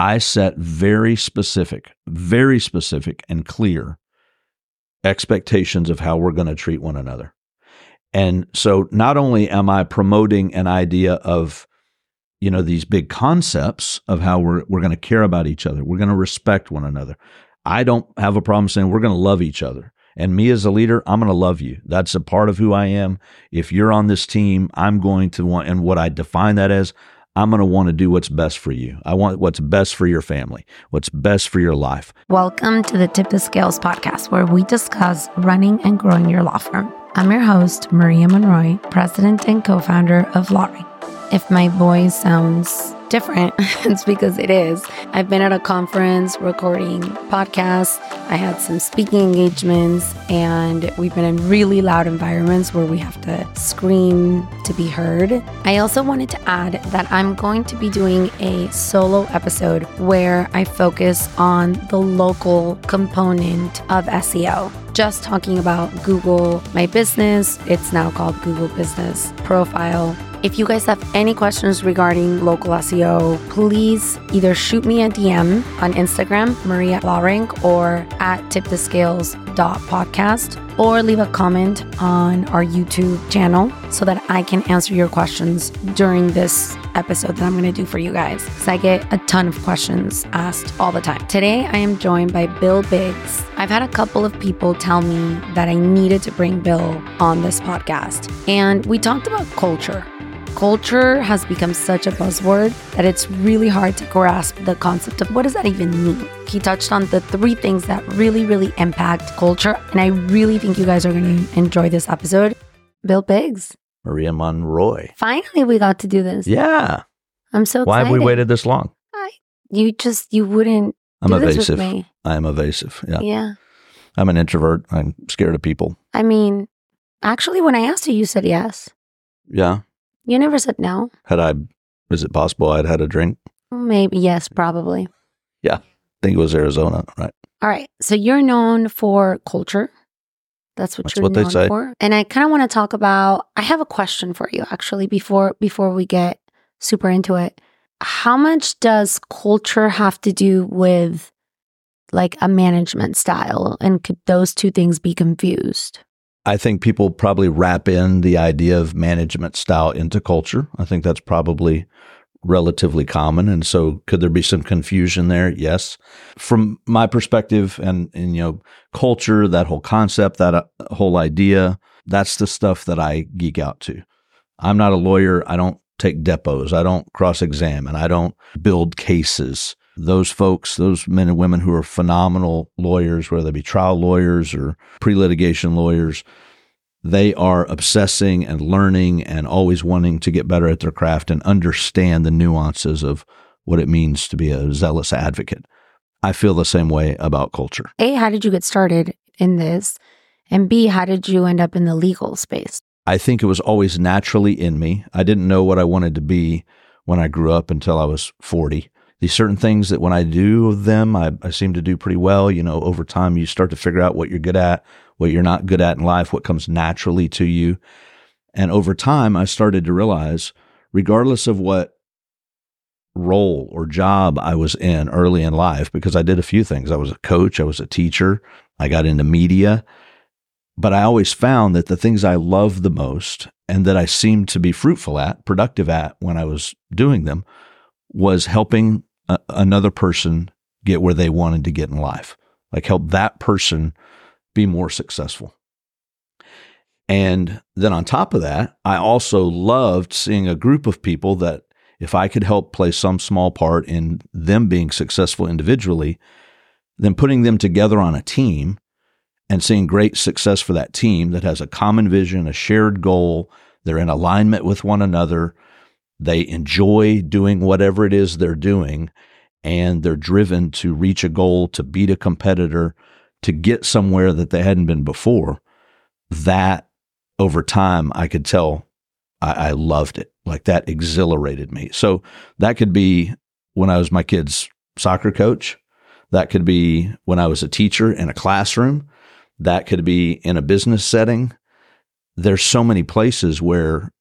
I set very specific, very specific and clear expectations of how we're going to treat one another. And so not only am I promoting an idea of you know these big concepts of how we're we're going to care about each other, we're going to respect one another. I don't have a problem saying we're going to love each other. And me as a leader, I'm going to love you. That's a part of who I am. If you're on this team, I'm going to want, and what I define that as, I'm going to want to do what's best for you. I want what's best for your family, what's best for your life. Welcome to the Tip the Scales podcast, where we discuss running and growing your law firm. I'm your host, Maria Monroy, president and co founder of LawRank. If my voice sounds different, it's because it is. I've been at a conference recording podcasts. I had some speaking engagements, and we've been in really loud environments where we have to scream to be heard. I also wanted to add that I'm going to be doing a solo episode where I focus on the local component of SEO just talking about Google My Business. It's now called Google Business Profile. If you guys have any questions regarding local SEO, please either shoot me a DM on Instagram, Maria LawRank, or at tipthescales.podcast, or leave a comment on our YouTube channel so that I can answer your questions during this episode that I'm going to do for you guys. Because I get a ton of questions asked all the time. Today, I am joined by Bill Biggs. I've had a couple of people tell me that I needed to bring Bill on this podcast, and we talked about culture. Culture has become such a buzzword that it's really hard to grasp the concept of what does that even mean. He touched on the three things that really, really impact culture, and I really think you guys are going to enjoy this episode. Bill Biggs. Maria Monroy. Finally, we got to do this. Yeah. I'm so Why have we waited this long? I, you just, you wouldn't I'm do this with evasive. me. I am evasive. Yeah. Yeah. I'm an introvert. I'm scared of people. I mean, actually, when I asked you, you said yes. Yeah. You never said no. Had I, is it possible I'd had a drink? Maybe, yes, probably. Yeah. I think it was Arizona, right? All right. So you're known for culture. That's what That's you're what they known say. for. And I kind of want to talk about I have a question for you actually before before we get super into it. How much does culture have to do with like a management style and could those two things be confused? I think people probably wrap in the idea of management style into culture. I think that's probably relatively common. And so could there be some confusion there? Yes. From my perspective and, and you know, culture, that whole concept, that uh, whole idea, that's the stuff that I geek out to. I'm not a lawyer. I don't take depos. I don't cross examine. I don't build cases. Those folks, those men and women who are phenomenal lawyers, whether they be trial lawyers or pre litigation lawyers, they are obsessing and learning and always wanting to get better at their craft and understand the nuances of what it means to be a zealous advocate. I feel the same way about culture. A, how did you get started in this? And B, how did you end up in the legal space? I think it was always naturally in me. I didn't know what I wanted to be when I grew up until I was 40. These certain things that when I do them, I, I seem to do pretty well. You know, over time, you start to figure out what you're good at, what you're not good at in life, what comes naturally to you. And over time, I started to realize, regardless of what role or job I was in early in life, because I did a few things. I was a coach, I was a teacher, I got into media. But I always found that the things I loved the most and that I seemed to be fruitful at, productive at when I was doing them, was helping a, another person get where they wanted to get in life. Like help that person be more successful. And then on top of that, I also loved seeing a group of people that if I could help play some small part in them being successful individually, then putting them together on a team and seeing great success for that team that has a common vision, a shared goal, they're in alignment with one another, they enjoy doing whatever it is they're doing, and they're driven to reach a goal, to beat a competitor, to get somewhere that they hadn't been before. That over time, I could tell I, I loved it. Like that exhilarated me. So that could be when I was my kid's soccer coach. That could be when I was a teacher in a classroom. That could be in a business setting. There's so many places where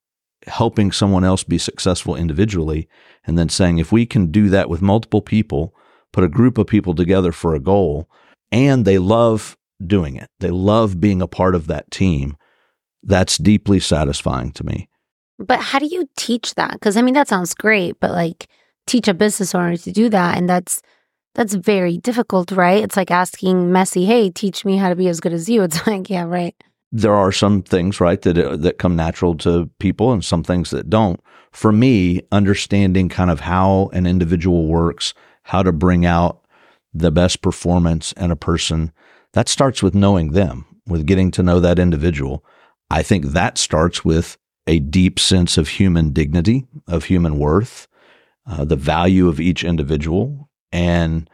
helping someone else be successful individually and then saying if we can do that with multiple people, put a group of people together for a goal and they love doing it. They love being a part of that team. That's deeply satisfying to me. But how do you teach that? Because I mean, that sounds great, but like teach a business owner to do that, and that's that's very difficult, right? It's like asking Messi, "Hey, teach me how to be as good as you." It's like, yeah, right. There are some things, right, that uh, that come natural to people, and some things that don't. For me, understanding kind of how an individual works, how to bring out the best performance in a person, that starts with knowing them, with getting to know that individual. I think that starts with a deep sense of human dignity, of human worth, uh, the value of each individual. And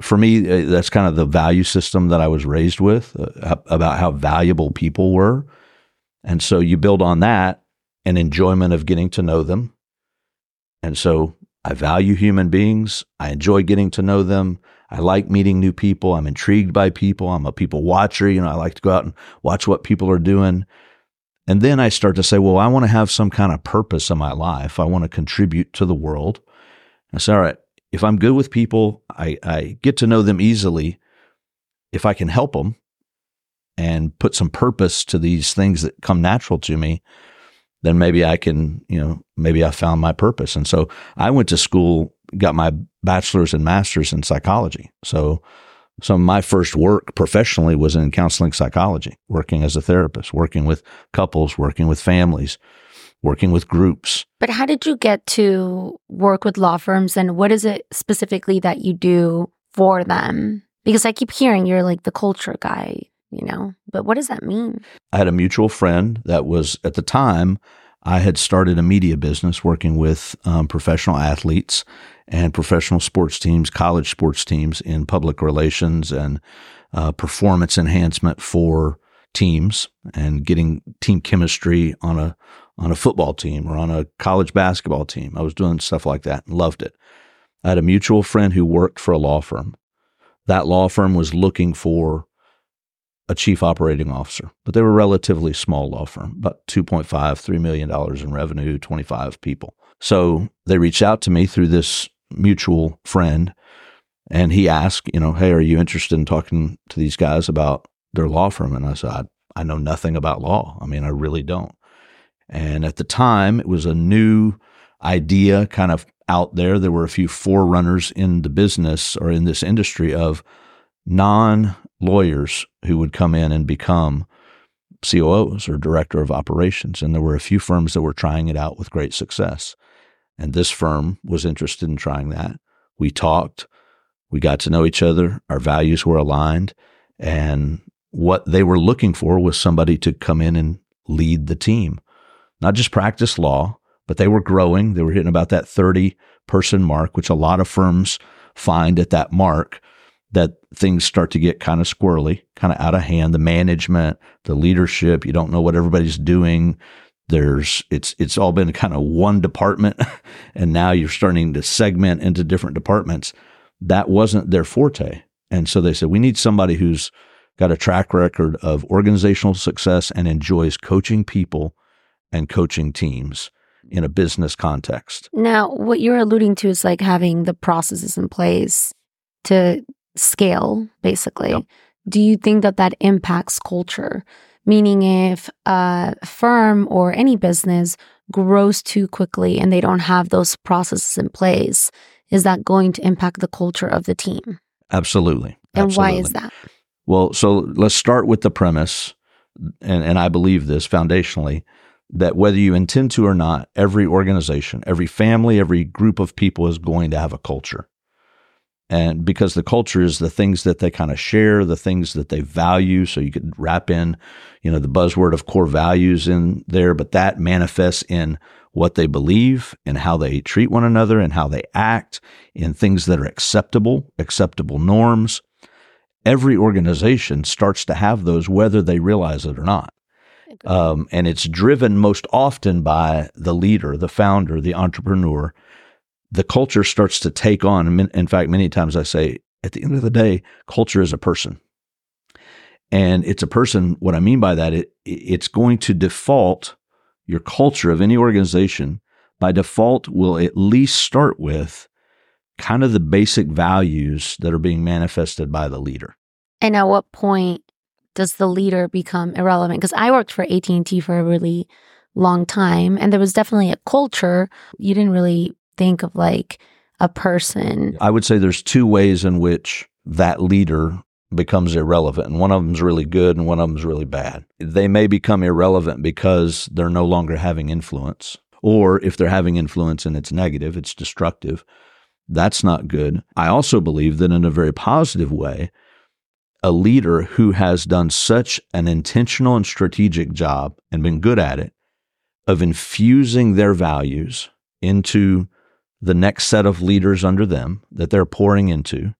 for me, uh, that's kind of the value system that I was raised with uh, about how valuable people were. And so you build on that an enjoyment of getting to know them. And so I value human beings. I enjoy getting to know them. I like meeting new people. I'm intrigued by people. I'm a people watcher. You know, I like to go out and watch what people are doing. And then I start to say, well, I want to have some kind of purpose in my life. I want to contribute to the world. I say, all right, if I'm good with people, I, I get to know them easily. If I can help them and put some purpose to these things that come natural to me, then maybe I can, you know, maybe I found my purpose. And so I went to school, got my bachelor's and master's in psychology. So some of my first work professionally was in counseling psychology, working as a therapist, working with couples, working with families, working with groups. But how did you get to work with law firms and what is it specifically that you do for them? Because I keep hearing you're like the culture guy, you know, but what does that mean? I had a mutual friend that was at the time I had started a media business working with um, professional athletes and professional sports teams, college sports teams in public relations and uh, performance enhancement for teams and getting team chemistry on a on a football team or on a college basketball team. I was doing stuff like that and loved it. I had a mutual friend who worked for a law firm. That law firm was looking for a chief operating officer, but they were a relatively small law firm, about 2.5, $3 million in revenue, 25 people. So they reached out to me through this mutual friend and he asked, you know, hey, are you interested in talking to these guys about their law firm? And I said, I, I know nothing about law. I mean, I really don't. And at the time, it was a new idea kind of out there. There were a few forerunners in the business or in this industry of non lawyers who would come in and become COOs or director of operations. And there were a few firms that were trying it out with great success. And this firm was interested in trying that. We talked, we got to know each other, our values were aligned, and what they were looking for was somebody to come in and lead the team, not just practice law, but they were growing. They were hitting about that 30 person mark, which a lot of firms find at that mark that things start to get kind of squirrely, kind of out of hand. The management, the leadership, you don't know what everybody's doing there's it's it's all been kind of one department and now you're starting to segment into different departments that wasn't their forte and so they said we need somebody who's got a track record of organizational success and enjoys coaching people and coaching teams in a business context now what you're alluding to is like having the processes in place to scale basically yep. do you think that that impacts culture Meaning, if a firm or any business grows too quickly and they don't have those processes in place, is that going to impact the culture of the team? Absolutely. And Absolutely. why is that? Well, so let's start with the premise, and, and I believe this foundationally that whether you intend to or not, every organization, every family, every group of people is going to have a culture and because the culture is the things that they kind of share, the things that they value. So you could wrap in, you know, the buzzword of core values in there, but that manifests in what they believe and how they treat one another and how they act in things that are acceptable, acceptable norms. Every organization starts to have those, whether they realize it or not. Um, and it's driven most often by the leader, the founder, the entrepreneur, the culture starts to take on. In fact, many times I say, at the end of the day, culture is a person. And it's a person. What I mean by that, it, it's going to default your culture of any organization by default will at least start with kind of the basic values that are being manifested by the leader. And at what point does the leader become irrelevant? Because I worked for AT&T for a really long time and there was definitely a culture. You didn't really think of like a person. I would say there's two ways in which that leader becomes irrelevant. And one of them is really good and one of them is really bad. They may become irrelevant because they're no longer having influence. Or if they're having influence and it's negative, it's destructive, that's not good. I also believe that in a very positive way, a leader who has done such an intentional and strategic job and been good at it of infusing their values into the next set of leaders under them that they're pouring into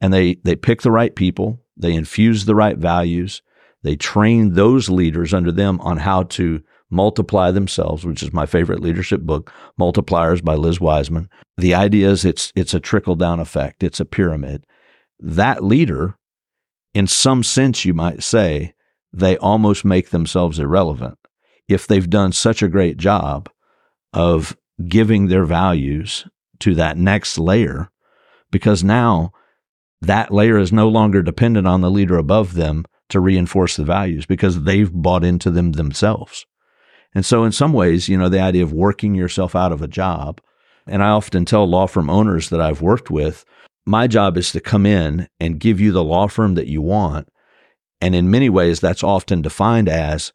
and they they pick the right people, they infuse the right values, they train those leaders under them on how to multiply themselves, which is my favorite leadership book, Multipliers by Liz Wiseman. The idea is it's it's a trickle down effect, it's a pyramid. That leader, in some sense, you might say, they almost make themselves irrelevant if they've done such a great job of giving their values to that next layer, because now that layer is no longer dependent on the leader above them to reinforce the values because they've bought into them themselves. And so, in some ways, you know, the idea of working yourself out of a job, and I often tell law firm owners that I've worked with, my job is to come in and give you the law firm that you want. And in many ways, that's often defined as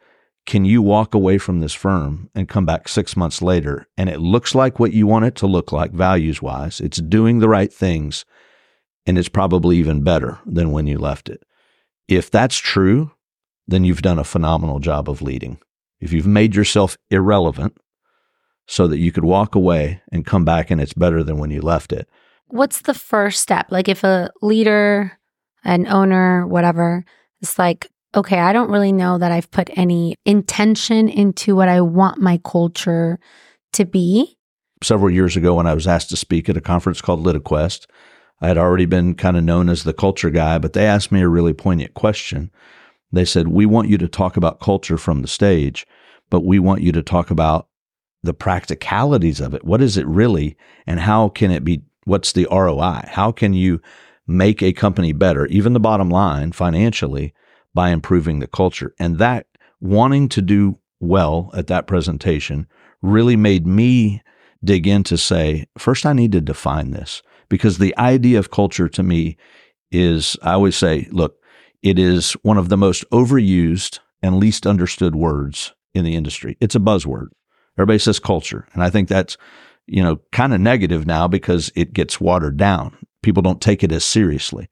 can you walk away from this firm and come back six months later and it looks like what you want it to look like values wise? It's doing the right things and it's probably even better than when you left it. If that's true, then you've done a phenomenal job of leading. If you've made yourself irrelevant so that you could walk away and come back and it's better than when you left it. What's the first step? Like if a leader, an owner, whatever, it's like, okay, I don't really know that I've put any intention into what I want my culture to be. Several years ago, when I was asked to speak at a conference called LitaQuest, I had already been kind of known as the culture guy, but they asked me a really poignant question. They said, We want you to talk about culture from the stage, but we want you to talk about the practicalities of it. What is it really? And how can it be? What's the ROI? How can you make a company better, even the bottom line financially, by improving the culture? And that wanting to do well at that presentation really made me dig in to say, first, I need to define this because the idea of culture to me is I always say, look, it is one of the most overused and least understood words in the industry. It's a buzzword. Everybody says culture. And I think that's, you know, kind of negative now because it gets watered down. People don't take it as seriously.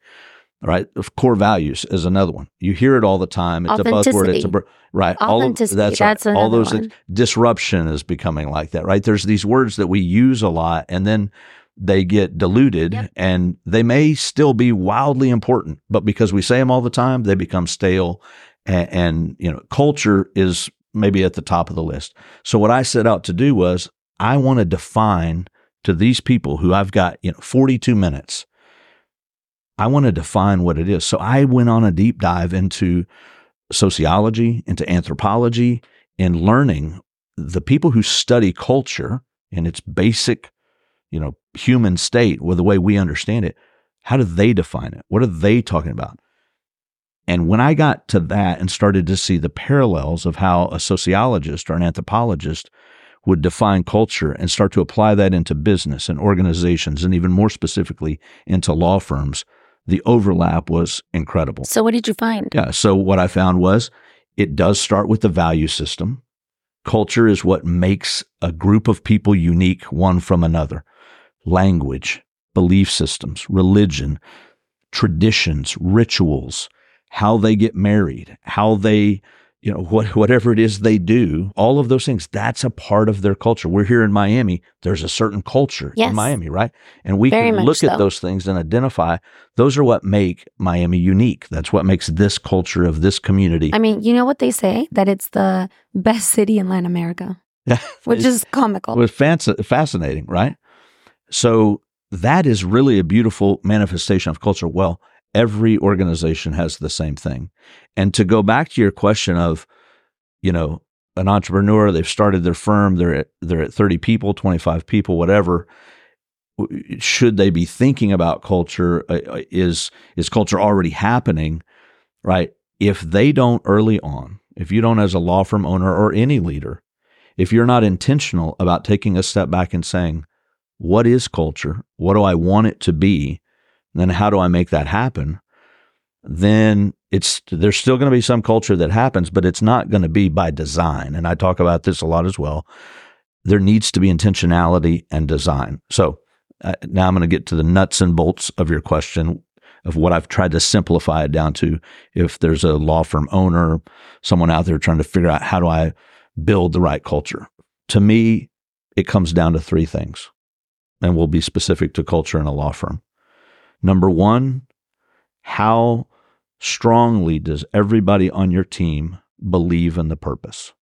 Right. Core values is another one. You hear it all the time. It's a buzzword. It's a right. All of, that's, that's right. all those one. disruption is becoming like that. Right. There's these words that we use a lot, and then they get diluted yep. and they may still be wildly important, but because we say them all the time, they become stale. And, and, you know, culture is maybe at the top of the list. So what I set out to do was I want to define to these people who I've got, you know, 42 minutes. I want to define what it is. So I went on a deep dive into sociology, into anthropology, and learning the people who study culture in its basic you know, human state with the way we understand it, how do they define it? What are they talking about? And when I got to that and started to see the parallels of how a sociologist or an anthropologist would define culture and start to apply that into business and organizations and even more specifically into law firms, the overlap was incredible. So, what did you find? Yeah. So, what I found was it does start with the value system. Culture is what makes a group of people unique one from another language, belief systems, religion, traditions, rituals, how they get married, how they, you know, what, whatever it is they do, all of those things, that's a part of their culture. We're here in Miami. There's a certain culture yes. in Miami, right? And we Very can look so. at those things and identify those are what make Miami unique. That's what makes this culture of this community. I mean, you know what they say? That it's the best city in Latin America. which is comical. It was fascinating, right? So that is really a beautiful manifestation of culture. Well, every organization has the same thing. And to go back to your question of, you know, an entrepreneur, they've started their firm, they're at, they're at 30 people, 25 people, whatever. Should they be thinking about culture? Uh, uh, Is is culture already happening? Right? If they don't early on, if you don't as a law firm owner or any leader, if you're not intentional about taking a step back and saying, what is culture? What do I want it to be? Then how do I make that happen? Then it's there's still going to be some culture that happens, but it's not going to be by design. And I talk about this a lot as well. There needs to be intentionality and design. So uh, now I'm going to get to the nuts and bolts of your question of what I've tried to simplify it down to. If there's a law firm owner, someone out there trying to figure out how do I build the right culture, to me, it comes down to three things, and we'll be specific to culture in a law firm. Number one, how strongly does everybody on your team believe in the purpose?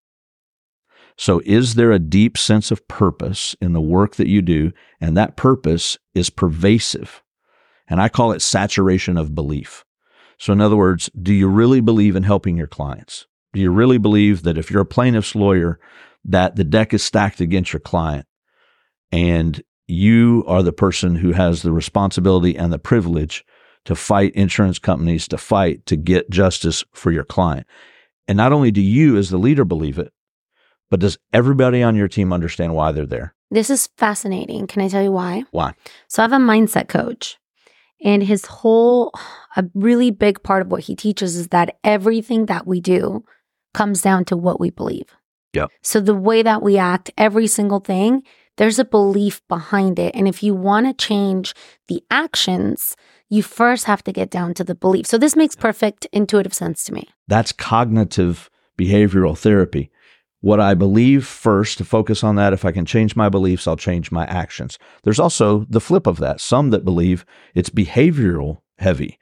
So, is there a deep sense of purpose in the work that you do? And that purpose is pervasive. And I call it saturation of belief. So, in other words, do you really believe in helping your clients? Do you really believe that if you're a plaintiff's lawyer, that the deck is stacked against your client and you are the person who has the responsibility and the privilege to fight insurance companies, to fight to get justice for your client? And not only do you, as the leader, believe it, but does everybody on your team understand why they're there? This is fascinating. Can I tell you why? Why? So I have a mindset coach, and his whole, a really big part of what he teaches is that everything that we do comes down to what we believe. Yep. So the way that we act, every single thing, there's a belief behind it. And if you want to change the actions, you first have to get down to the belief. So this makes perfect intuitive sense to me. That's cognitive behavioral therapy. What I believe first, to focus on that. If I can change my beliefs, I'll change my actions. There's also the flip of that. Some that believe it's behavioral heavy.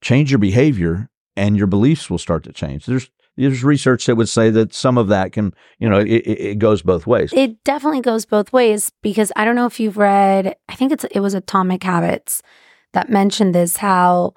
Change your behavior and your beliefs will start to change. There's there's research that would say that some of that can, you know, it, it goes both ways. It definitely goes both ways because I don't know if you've read, I think it's it was Atomic Habits that mentioned this how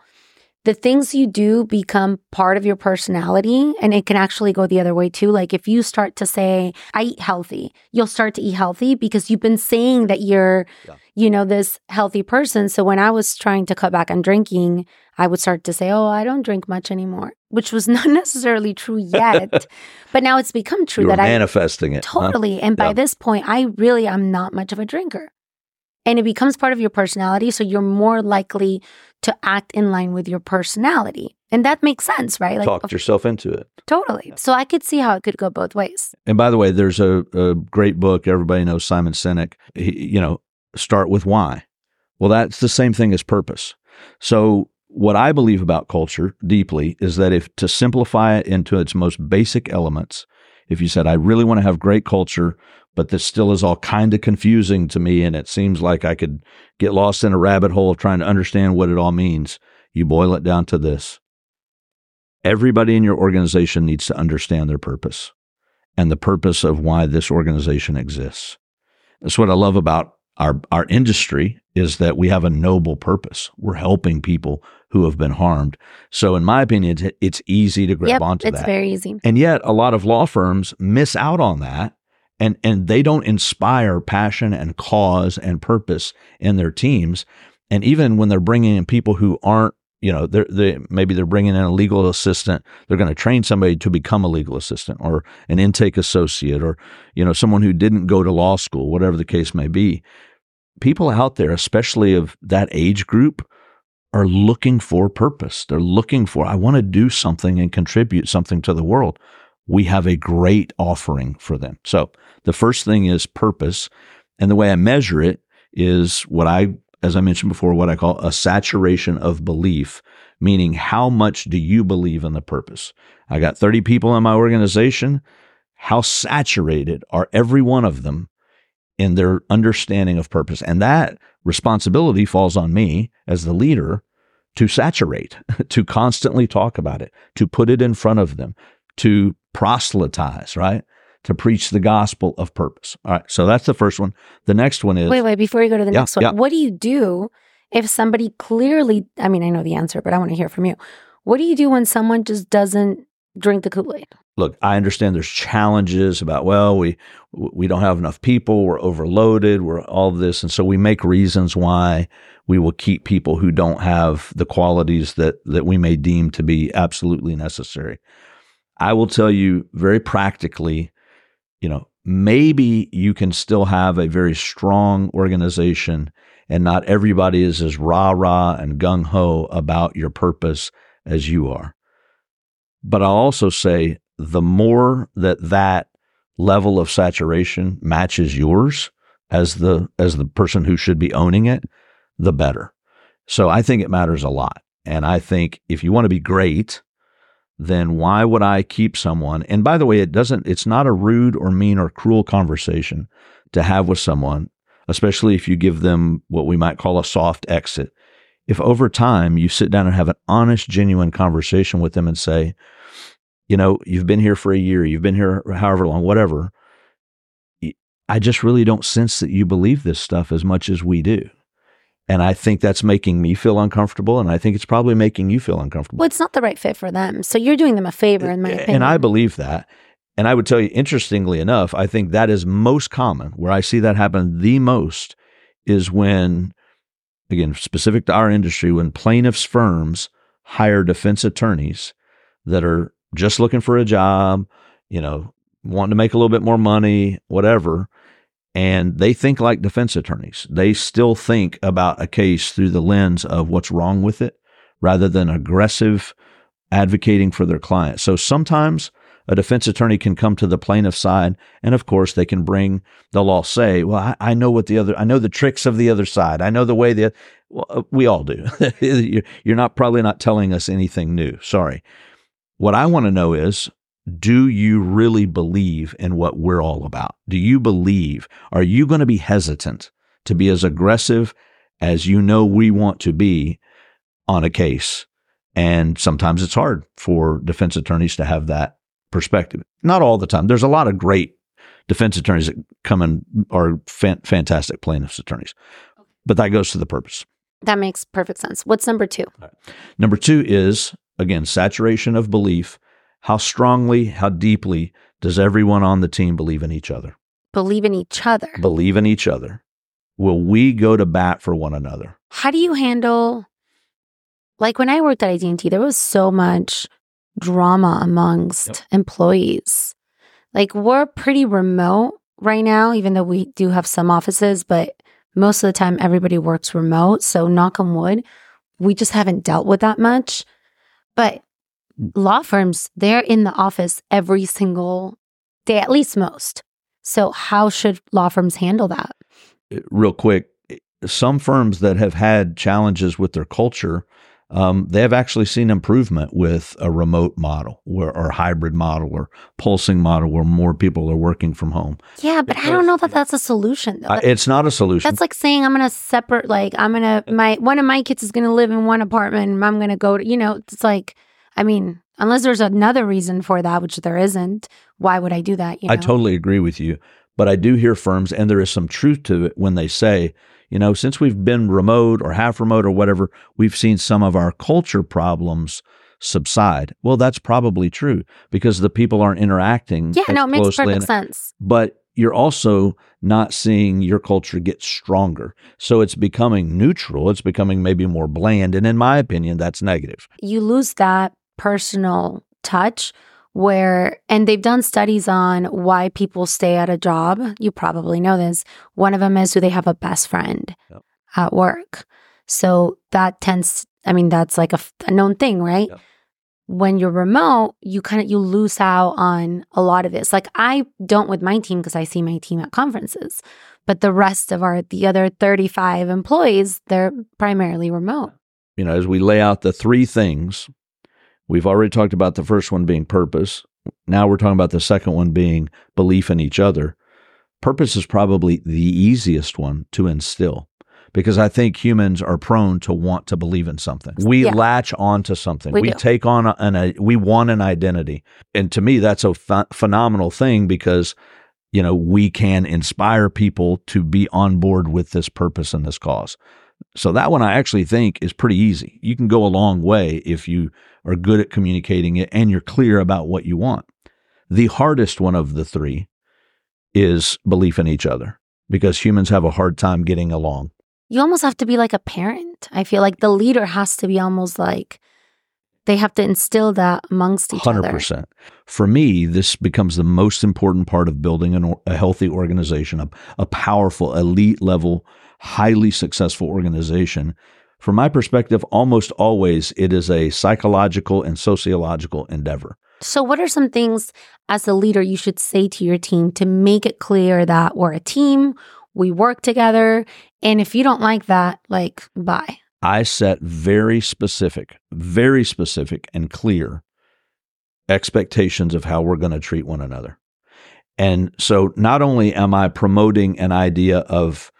the things you do become part of your personality and it can actually go the other way too like if you start to say i eat healthy you'll start to eat healthy because you've been saying that you're Yeah. you know this healthy person so when i was trying to cut back on drinking i would start to say oh i don't drink much anymore which was not necessarily true yet but now it's become true You're that i manifesting it. huh? Totally. And by Yeah. this point, I really am not much of a drinker. And it becomes part of your personality. So you're more likely to act in line with your personality. And that makes sense, right? Like, Talked yourself into it. totally. So I could see how it could go both ways. And by the way, there's a, a great book. Everybody knows Simon Sinek. He, you know, start with why. Well, that's the same thing as purpose. So, what I believe about culture deeply is that if to simplify it into its most basic elements, if you said, I really want to have great culture, but this still is all kind of confusing to me, and it seems like I could get lost in a rabbit hole of trying to understand what it all means, you boil it down to this. Everybody in your organization needs to understand their purpose and the purpose of why this organization exists. That's what I love about our our industry is that we have a noble purpose. We're helping people who have been harmed. So in my opinion, it's, it's easy to grab yep. onto It's that. very easy. and yet a lot of law firms miss out on that and and they don't inspire passion and cause and purpose in their teams. And even when they're bringing in people who aren't you know, they're, they maybe they're bringing in a legal assistant. They're going to train somebody to become a legal assistant or an intake associate or you know someone who didn't go to law school, whatever the case may be. People out there, especially of that age group, are looking for purpose. They're looking for I want to do something and contribute something to the world. We have a great offering for them. So the first thing is purpose, and the way I measure it is what I as I mentioned before, what I call a saturation of belief, meaning how much do you believe in the purpose? I got 30 people in my organization. How saturated are every one of them in their understanding of purpose? And that responsibility falls on me as the leader to saturate, to constantly talk about it, to put it in front of them, to proselytize, right? To preach the gospel of purpose. All right. So that's the first one. The next one is Wait, wait, before you go to the Yeah, next one, yeah. what do you do if somebody clearly, I mean, I know the answer, but I want to hear from you. What do you do when someone just doesn't drink the Kool Aid. Look, I understand there's challenges about well, we we don't have enough people, we're overloaded, we're all of this, and so we make reasons why we will keep people who don't have the qualities that that we may deem to be absolutely necessary. I will tell you very practically, you know, maybe you can still have a very strong organization and not everybody is as rah rah and gung ho about your purpose as you are. But I'll also say the more that that level of saturation matches yours as the as the person who should be owning it, the better. So I think it matters a lot. And I think if you want to be great, then why would I keep someone? And by the way, it doesn't, it's not a rude or mean or cruel conversation to have with someone, especially if you give them what we might call a soft exit. If over time you sit down and have an honest, genuine conversation with them and say, you know, you've been here for a year, you've been here however long, whatever. I just really don't sense that you believe this stuff as much as we do. And I think that's making me feel uncomfortable. And I think it's probably making you feel uncomfortable. Well, it's not the right fit for them. So you're doing them a favor, in my opinion. And I believe that. And I would tell you, interestingly enough, I think that is most common. Where I see that happen the most is when, again, specific to our industry, when plaintiffs' firms hire defense attorneys that are just looking for a job, you know, wanting to make a little bit more money, whatever and they think like defense attorneys. They still think about a case through the lens of what's wrong with it rather than aggressive advocating for their client. So sometimes a defense attorney can come to the plaintiff's side, and of course they can bring. They'll all say, "Well, I, I know what the other. I know the tricks of the other side. I know the way that well, uh, we all do. You're not probably not telling us anything new. Sorry. What I want to know is do you really believe in what we're all about? Do you believe? Are you going to be hesitant to be as aggressive as you know we want to be on a case? And sometimes it's hard for defense attorneys to have that perspective. Not all the time. There's a lot of great defense attorneys that come and are fan- fantastic plaintiffs attorneys, but that goes to the purpose. That makes perfect sense. What's number two? Right. Number two is, again, saturation of belief how strongly, how deeply does everyone on the team believe in each other? Believe in each other. Believe in each other. Will we go to bat for one another? How do you handle like when I worked at AT&T, there was so much drama amongst yep. employees. Like we're pretty remote right now, even though we do have some offices, but most of the time everybody works remote. So knock on wood, we just haven't dealt with that much. But law firms, they're in the office every single day, at least most. So, how should law firms handle that? Uh, real quick, some firms that have had challenges with their culture, um, they have actually seen improvement with a remote model or, or, hybrid model or pulsing model where more people are working from home. Yeah, but because, I don't know that that's a solution. Though. Uh, it's not a solution. That's like saying I'm going to separate, like I'm going to, my, one of my kids is going to live in one apartment and I'm going to go to, you know, it's like, I mean, unless there's another reason for that, which there isn't, why would I do that? You know? I totally agree with you. But I do hear firms, and there is some truth to it when they say, you know, since we've been remote or half remote or whatever, we've seen some of our culture problems subside. Well, that's probably true because the people aren't interacting. Yeah, no, it makes perfect sense. But you're also not seeing your culture get stronger. So it's becoming neutral. It's becoming maybe more bland. And in my opinion, that's negative. You lose that personal touch where and they've done studies on why people stay at a job. You probably know this. One of them is do they have a best friend yep. at work. So that tends i mean that's like a, a known thing right? Yep. when you're remote you kind of you lose out on a lot of this. Like i don't with my team because i see my team at conferences but the rest of our the other 35 employees they're primarily remote. You know as we lay out the three things We've already talked about the first one being purpose. Now we're talking about the second one being belief in each other. Purpose is probably the easiest one to instill because I think humans are prone to want to believe in something. We yeah. latch onto something. We, we take on an a, we want an identity. And to me that's a ph- phenomenal thing because you know, we can inspire people to be on board with this purpose and this cause. So that one I actually think is pretty easy. You can go a long way if you are good at communicating it and you're clear about what you want. The hardest one of the three is belief in each other because humans have a hard time getting along. You almost have to be like a parent. I feel like the leader has to be almost like they have to instill that amongst each 100%. other. 100%. For me, this becomes the most important part of building an, a healthy organization, a, a powerful, elite level, highly successful organization. From my perspective, almost always it is a psychological and sociological endeavor. So, what are some things as a leader you should say to your team to make it clear that we're a team, we work together, and if you don't like that, like, bye? I set very specific, very specific and clear expectations of how we're going to treat one another. And so not only am I promoting an idea of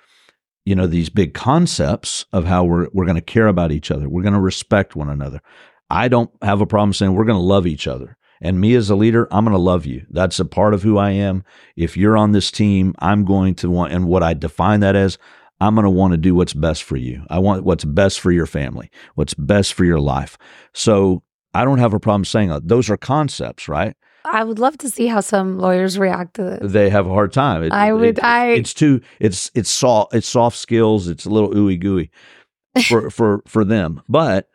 you know these big concepts of how we're we're going to care about each other, we're going to respect one another. I don't have a problem saying we're going to love each other. And me as a leader, I'm going to love you. That's a part of who I am. If you're on this team, I'm going to want, and what I define that as, I'm going to want to do what's best for you. I want what's best for your family, what's best for your life. So I don't have a problem saying that. Those are concepts, right? I would love to see how some lawyers react to this. They have a hard time. It, I would. It, I. It's too. It's it's soft. It's soft skills. It's a little ooey gooey for for for them. But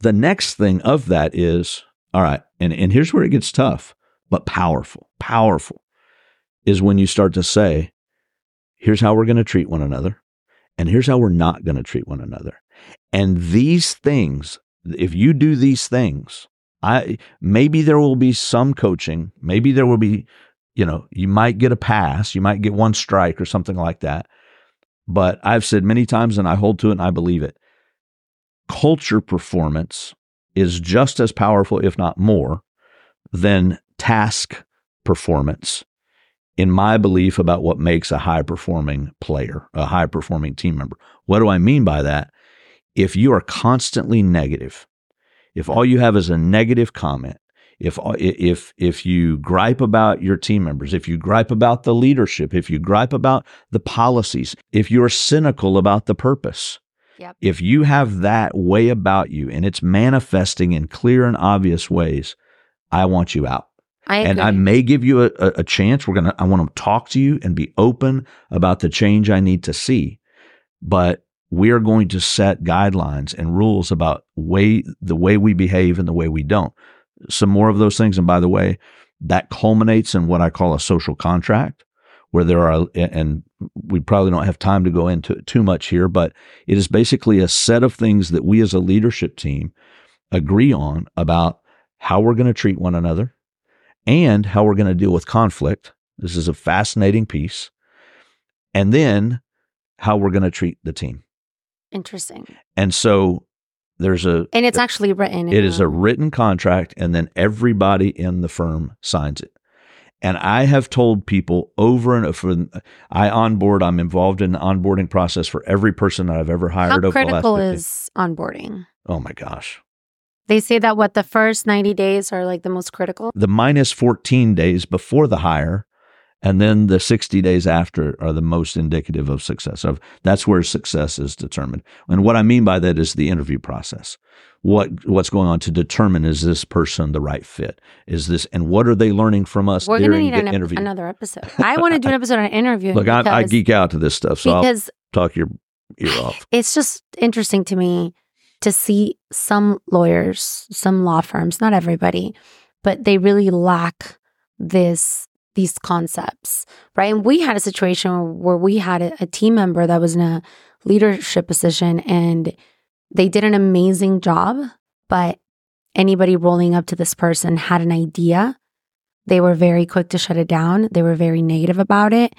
the next thing of that is all right. And and here's where it gets tough, but powerful. Powerful is when you start to say, here's how we're going to treat one another. And here's how we're not going to treat one another. And these things, if you do these things, I maybe there will be some coaching, maybe there will be, you know, you might get a pass, you might get one strike or something like that. But I've said many times and I hold to it and I believe it. Culture performance is just as powerful, if not more, than task performance in my belief about what makes a high performing player, a high performing team member. What do I mean by that? If you are constantly negative, if all you have is a negative comment, if uh, if if you gripe about your team members, if you gripe about the leadership, if you gripe about the policies, if you're cynical about the purpose, yep. if you have that way about you and it's manifesting in clear and obvious ways, I want you out. I and I may give you a, a, a chance. We're gonna. I want to talk to you and be open about the change I need to see, but we are going to set guidelines and rules about way the way we behave and the way we don't. Some more of those things. And by the way, that culminates in what I call a social contract, where there are, and we probably don't have time to go into it too much here, but it is basically a set of things that we as a leadership team agree on about how we're going to treat one another, and how we're going to deal with conflict. This is a fascinating piece. And then how we're going to treat the team. Interesting. And so there's a and it's actually written. It is a written contract, and then everybody in the firm signs it. And I have told people over and over, I onboard, I'm involved in the onboarding process for every person that I've ever hired. How critical is onboarding? Oh my gosh. They say that what the first 90 days are like the most critical. The minus 14 days before the hire and then the 60 days after are the most indicative of success. Of that's where success is determined. And what i mean by that is the interview process. What what's going on to determine is this person the right fit? Is this and what are they learning from us we're going to need an, interview. another episode. I want to do an episode on interviewing look I, I, geek out to this stuff so because I'll talk your ear off. it's just interesting to me to see some lawyers, some law firms, not everybody, but they really lack this these concepts, right? And we had a situation where we had a, a team member that was in a leadership position and they did an amazing job, but anybody rolling up to this person had an idea. They were very quick to shut it down. They were very negative about it.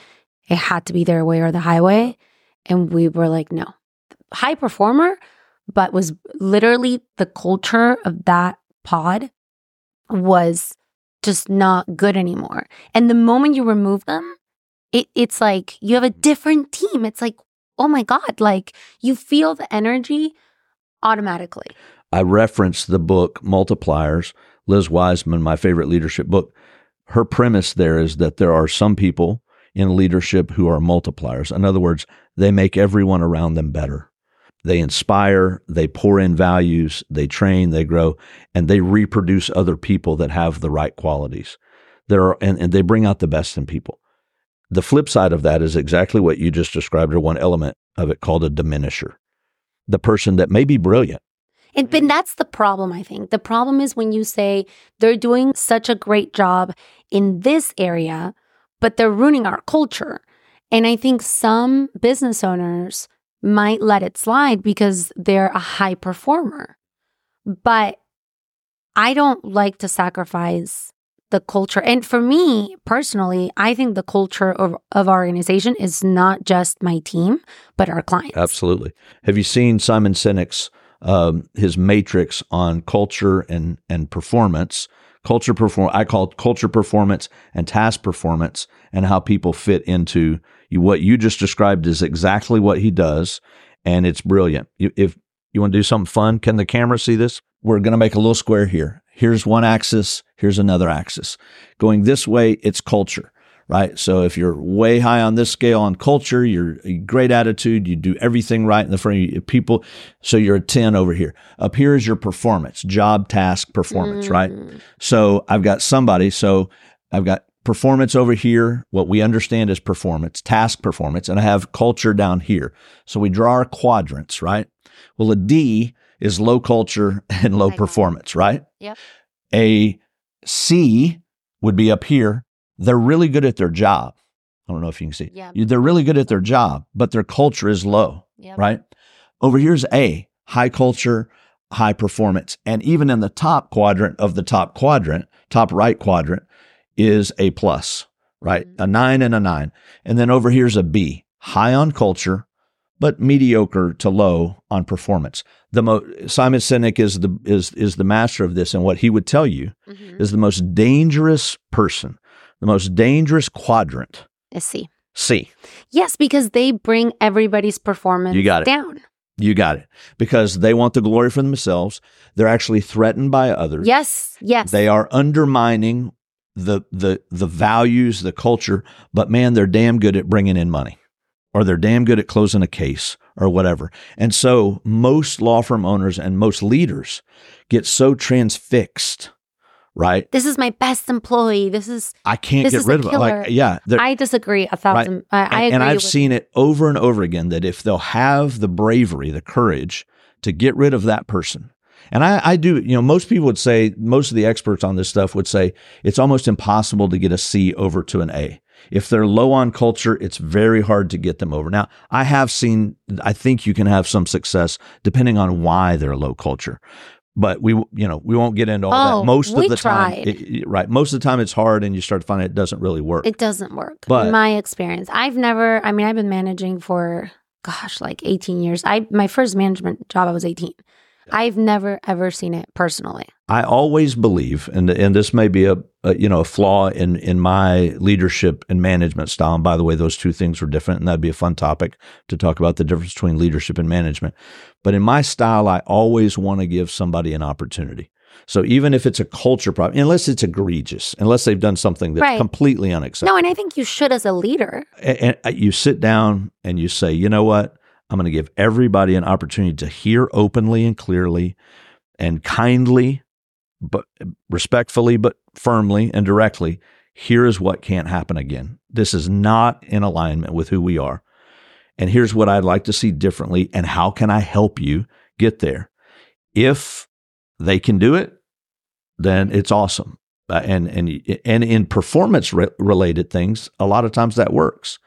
It had to be their way or the highway. And we were like, no. High performer, but was literally the culture of that pod was just not good anymore. And the moment you remove them, it, it's like you have a different team. It's like, oh my God, like you feel the energy automatically. I reference the book Multipliers, Liz Wiseman, my favorite leadership book. Her premise there is that there are some people in leadership who are multipliers. In other words, they make everyone around them better they inspire, they pour in values, they train, they grow, and they reproduce other people that have the right qualities. There are, and, and they bring out the best in people. The flip side of that is exactly what you just described, or one element of it called a diminisher. The person that may be brilliant. And but that's the problem, I think. The problem is when you say they're doing such a great job in this area, but they're ruining our culture. And I think some business owners might let it slide because they're a high performer. But I don't like to sacrifice the culture. And for me personally, I think the culture of, of our organization is not just my team, but our clients. Absolutely. Have you seen Simon Sinek's um, his matrix on culture and and performance? Culture perform I call culture performance and task performance and how people fit into you, what you just described is exactly what he does, and it's brilliant. You, if you want to do something fun, can the camera see this? We're going to make a little square here. Here's one axis. Here's another axis. Going this way, it's culture, right? So if you're way high on this scale on culture, you're a great attitude. You do everything right in the front of people. So you're a 10 over here. Up here is your performance, job, task, performance, mm. right? So I've got somebody. So I've got performance over here, what we understand as performance, task performance, and I have culture down here. So we draw our quadrants, right? Well, a D is low culture and low performance, right? Yep. A C would be up here. They're really good at their job. I don't know if you can see. Yeah. They're really good at their job, but their culture is low, yep. right? Over here's A, high culture, high performance. And even in the top quadrant of the top quadrant, top right quadrant, is a plus, right? Mm-hmm. A nine and a nine. And then over here's a B, high on culture, but mediocre to low on performance. The mo- Simon Sinek is the is is the master of this, and what he would tell you mm-hmm. is the most dangerous person, the most dangerous quadrant is C. C. Yes, because they bring everybody's performance you got it. down. You got it. Because they want the glory for themselves. They're actually threatened by others. Yes, yes. They are undermining the the the values, the culture, but man, they're damn good at bringing in money, or they're damn good at closing a case, or whatever. And so, most law firm owners and most leaders get so transfixed. Right. This is my best employee. This is I can't get rid of it. Like, yeah, I disagree a thousand. Right. I, I and, I've with seen it over and over again that if they'll have the bravery, the courage to get rid of that person, and I, I do, you know, most people would say, most of the experts on this stuff would say it's almost impossible to get a C over to an A. If they're low on culture, it's very hard to get them over. Now, I have seen, I think you can have some success depending on why they're low culture. But we, you know, we won't get into all oh, that. Most of the tried. time, it, right? Most of the time, it's hard, and you start to find it doesn't really work. It doesn't work. But, in my experience, I've never. I mean, I've been managing for gosh, like 18 years. I my first management job, I was 18. I've never ever seen it personally. I always believe, and and this may be a, a, you know a flaw in in my leadership and management style. And by the way, those two things are different, and that'd be a fun topic to talk about the difference between leadership and management. But in my style, I always want to give somebody an opportunity. So even if it's a culture problem, unless it's egregious, unless they've done something that's right. completely unacceptable. No, and I think you should as a leader. And, and you sit down and you say, you know what? I'm going to give everybody an opportunity to hear openly and clearly and kindly, but respectfully, but firmly and directly. Here is what can't happen again. This is not in alignment with who we are. And here's what I'd like to see differently. And how can I help you get there? If they can do it, then it's awesome. Uh, and, and, and in performance re- related things, a lot of times that works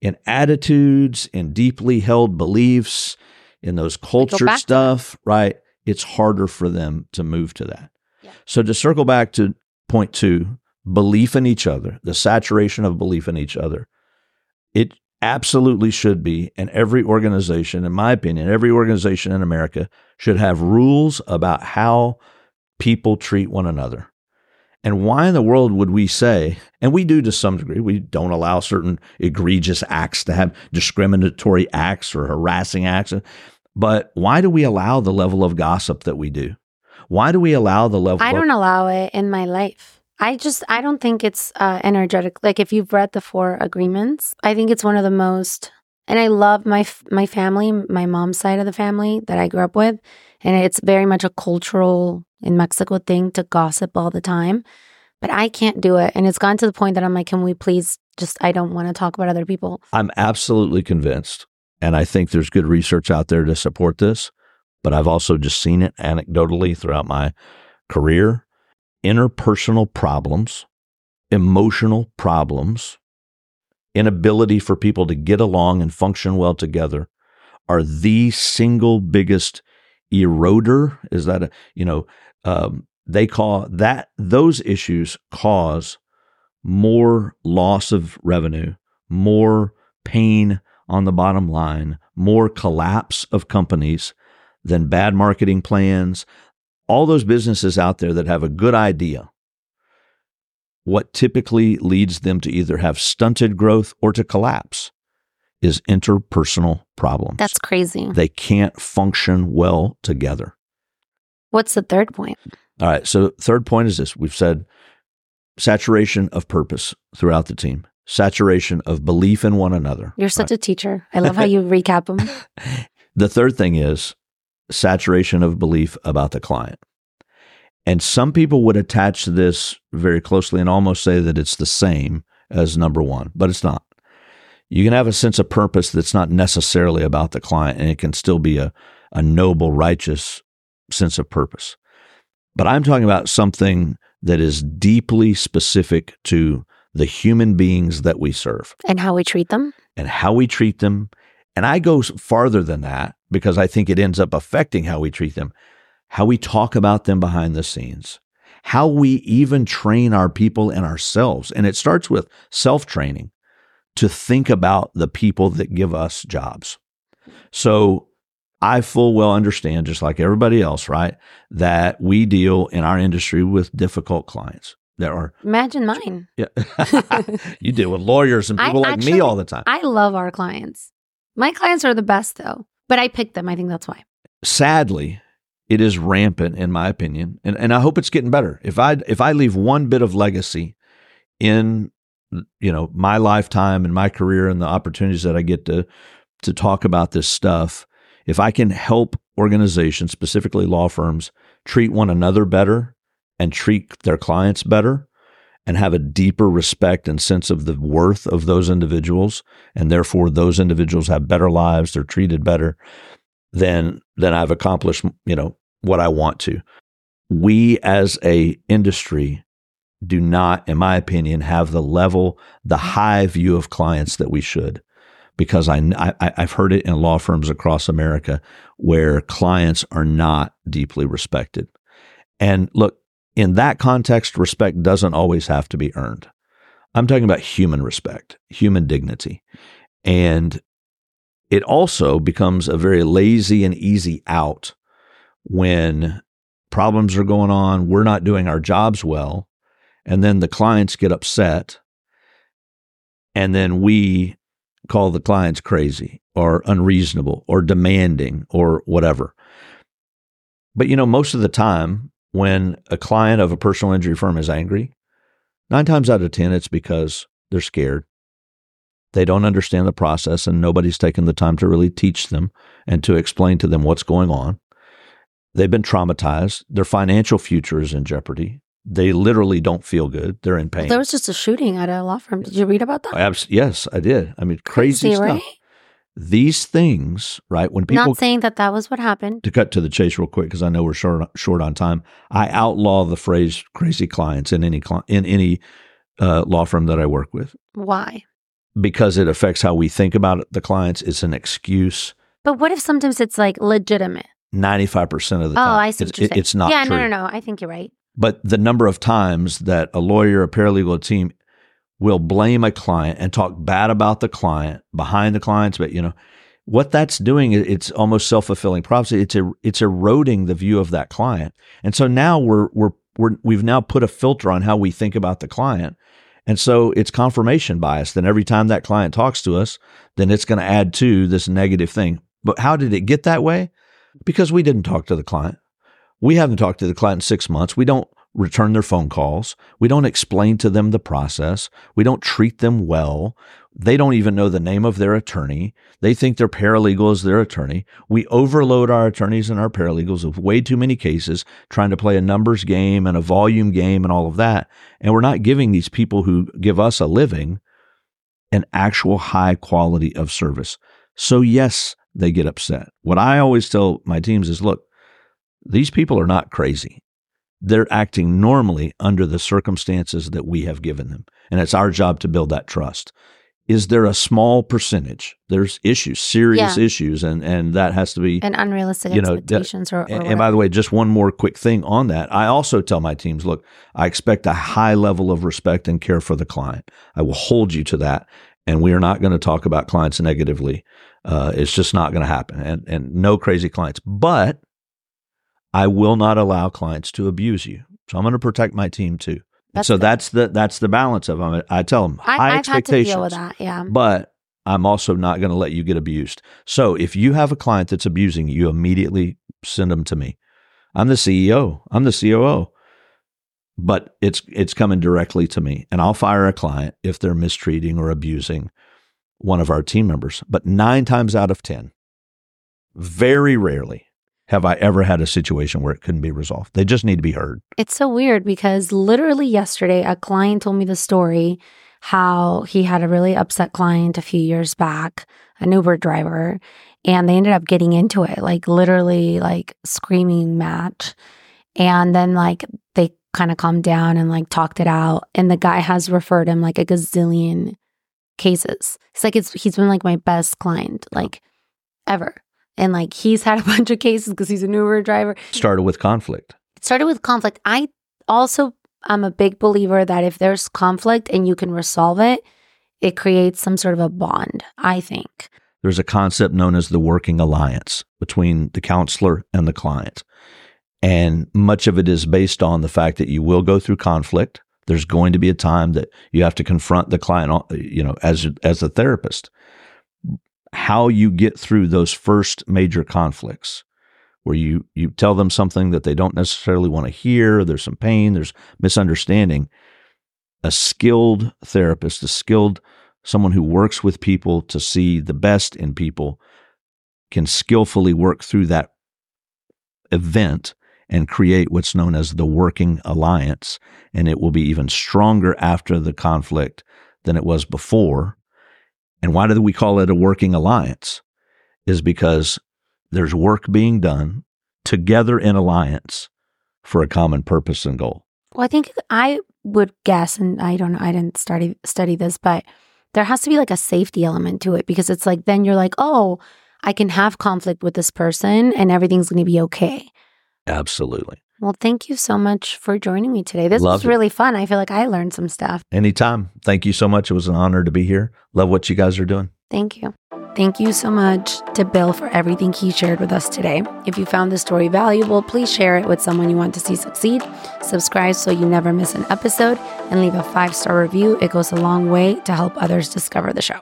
in attitudes, in deeply held beliefs, in those culture stuff, right? It's harder for them to move to that. Yeah. So to circle back to point two, belief in each other, the saturation of belief in each other, it absolutely should be. And every organization, in my opinion, every organization in America should have rules about how people treat one another. And why in the world would we say, and we do to some degree, we don't allow certain egregious acts to have discriminatory acts or harassing acts, but why do we allow the level of gossip that we do? Why do we allow the level? I don't of- allow it in my life. I just I don't think it's uh, energetic. Like if you've read the four agreements, I think it's one of the most And I love my f- my family, my mom's side of the family that I grew up with, and it's very much a cultural in Mexico thing to gossip all the time. But I can't do it, and it's gotten to the point that I'm like, can we please just? I don't want to talk about other people. I'm absolutely convinced, and I think there's good research out there to support this. But I've also just seen it anecdotally throughout my career. Interpersonal problems, emotional problems, inability for people to get along and function well together are the single biggest eroder. Is that a, you know, um, they call that those issues cause more loss of revenue, more pain on the bottom line, more collapse of companies than bad marketing plans. All those businesses out there that have a good idea what typically leads them to either have stunted growth or to collapse is interpersonal problems. That's crazy. They can't function well together. What's the third point? All right. So, third point is this we've said saturation of purpose throughout the team, saturation of belief in one another. You're such a teacher. I love how you recap them. The third thing is saturation of belief about the client. And some people would attach this very closely and almost say that it's the same as number one, but it's not. You can have a sense of purpose that's not necessarily about the client, and it can still be a, a noble, righteous sense of purpose. But I'm talking about something that is deeply specific to the human beings that we serve And how we treat them. and how we treat them. And I go farther than that because I think it ends up affecting how we treat them, how we talk about them behind the scenes, how we even train our people and ourselves. And it starts with self training to think about the people that give us jobs. So I full well understand, just like everybody else, right, that we deal in our industry with difficult clients. There are, Imagine mine. yeah, you deal with lawyers and I people like me all the time. I love our clients. My clients are the best though, but I picked them. I think that's why. sadly, it is rampant in my opinion, and and I hope it's getting better. If I if I leave one bit of legacy in you know my lifetime and my career and the opportunities that I get to to talk about this stuff, if I can help organizations, specifically law firms, treat one another better and treat their clients better and have a deeper respect and sense of the worth of those individuals and therefore those individuals have better lives, they're treated better, then then I've accomplished, you know, what I want to. We as a industry do not, in my opinion, have the level, the high view of clients that we should. Because I, I, I've heard it in law firms across America where clients are not deeply respected. And look, in that context, respect doesn't always have to be earned. I'm talking about human respect, human dignity. And it also becomes a very lazy and easy out when problems are going on, we're not doing our jobs well, and then the clients get upset, and then we call the clients crazy or unreasonable or demanding or whatever. But you know, most of the time, when a client of a personal injury firm is angry, nine times out of 10, it's because they're scared. They don't understand the process, and nobody's taken the time to really teach them and to explain to them what's going on. They've been traumatized. Their financial future is in jeopardy. They literally don't feel good. They're in pain. There was just a shooting at a law firm. Did you read about that? Abs- yes, I did. I mean, crazy, stuff. right? These things, right? When people Not saying that that was what happened. to cut to the chase real quick because I know we're short short on time. I outlaw the phrase "crazy clients" in any cli- in any uh, law firm that I work with Why? because it affects how we think about the clients. It's an excuse. But what if sometimes it's like legitimate? Ninety five percent of the Oh, time, I see it's, it- it's not yeah, true. no, no, no. I think you're right. But the number of times that a lawyer, a paralegal team will blame a client and talk bad about the client behind the clients, but you know what that's doing, it- it's almost self fulfilling prophecy. It's a, it's eroding the view of that client, and so now we're we're we're we've now put a filter on how we think about the client, and so it's confirmation bias. Then every time that client talks to us, then it's going to add to this negative thing. But how did it get that way? Because we didn't talk to the client. We haven't talked to the client in six months. We don't return their phone calls. We don't explain to them the process. We don't treat them well. They don't even know the name of their attorney. They think their paralegal is their attorney. We overload our attorneys and our paralegals with way too many cases, trying to play a numbers game and a volume game and all of that. And we're not giving these people who give us a living an actual high quality of service. So, yes, they get upset. What I always tell my teams is look, these people are not crazy. They're acting normally under the circumstances that we have given them. And it's our job to build that trust. Is there a small percentage? There's issues, serious Yeah. issues, and, and that has to be And unrealistic You know, that- expectations or, or and, and by the way, just one more quick thing on that. I also tell my teams, look, I expect a high level of respect and care for the client. I will hold you to that. And we are not going to talk about clients negatively. Uh, it's just not going to happen. And, and no crazy clients. But I will not allow clients to abuse you. So I'm going to protect my team too. That's so good. that's the that's the balance of them. I tell them I, high I've had to expectations deal with that. Yeah. but I'm also not going to let you get abused. So if you have a client that's abusing you, immediately send them to me. I'm the CEO. I'm the COO. But it's it's coming directly to me, and I'll fire a client if they're mistreating or abusing one of our team members. But nine times out of ten, very rarely have I ever had a situation where it couldn't be resolved. They just need to be heard. It's so weird because literally yesterday, a client told me the story how he had a really upset client a few years back, an Uber driver, and they ended up getting into it, like literally like screaming match. And then like they kind of calmed down and like talked it out. And the guy has referred him like a gazillion cases. It's like it's he's been like my best client, like ever. And like he's had a bunch of cases because he's an Uber driver Started with conflict. it started with conflict. I also I'm a big believer that if there's conflict and you can resolve it, it creates some sort of a bond, I think. there's a concept known as the working alliance between the counselor and the client. And much of it is based on the fact that you will go through conflict. There's going to be a time that you have to confront the client, uh, you know, as as a therapist. How you get through those first major conflicts where you you tell them something that they don't necessarily want to hear, there's some pain, there's misunderstanding. A skilled therapist, a skilled someone who works with people to see the best in people can skillfully work through that event and create what's known as the working alliance. And it will be even stronger after the conflict than it was before. And why do we call it a working alliance? Is because there's work being done together in alliance for a common purpose and goal. Well, I think I would guess, and I don't know, I didn't study study this, but there has to be like a safety element to it because it's like then you're like, oh, I can have conflict with this person and everything's going to be okay. Absolutely. Well, thank you so much for joining me today. This was it. really fun. I feel like I learned some stuff. Anytime. Thank you so much. It was an honor to be here. Love what you guys are doing. Thank you. Thank you so much to Bill for everything he shared with us today. If you found this story valuable, please share it with someone you want to see succeed. Subscribe so you never miss an episode and leave a five star review. It goes a long way to help others discover the show.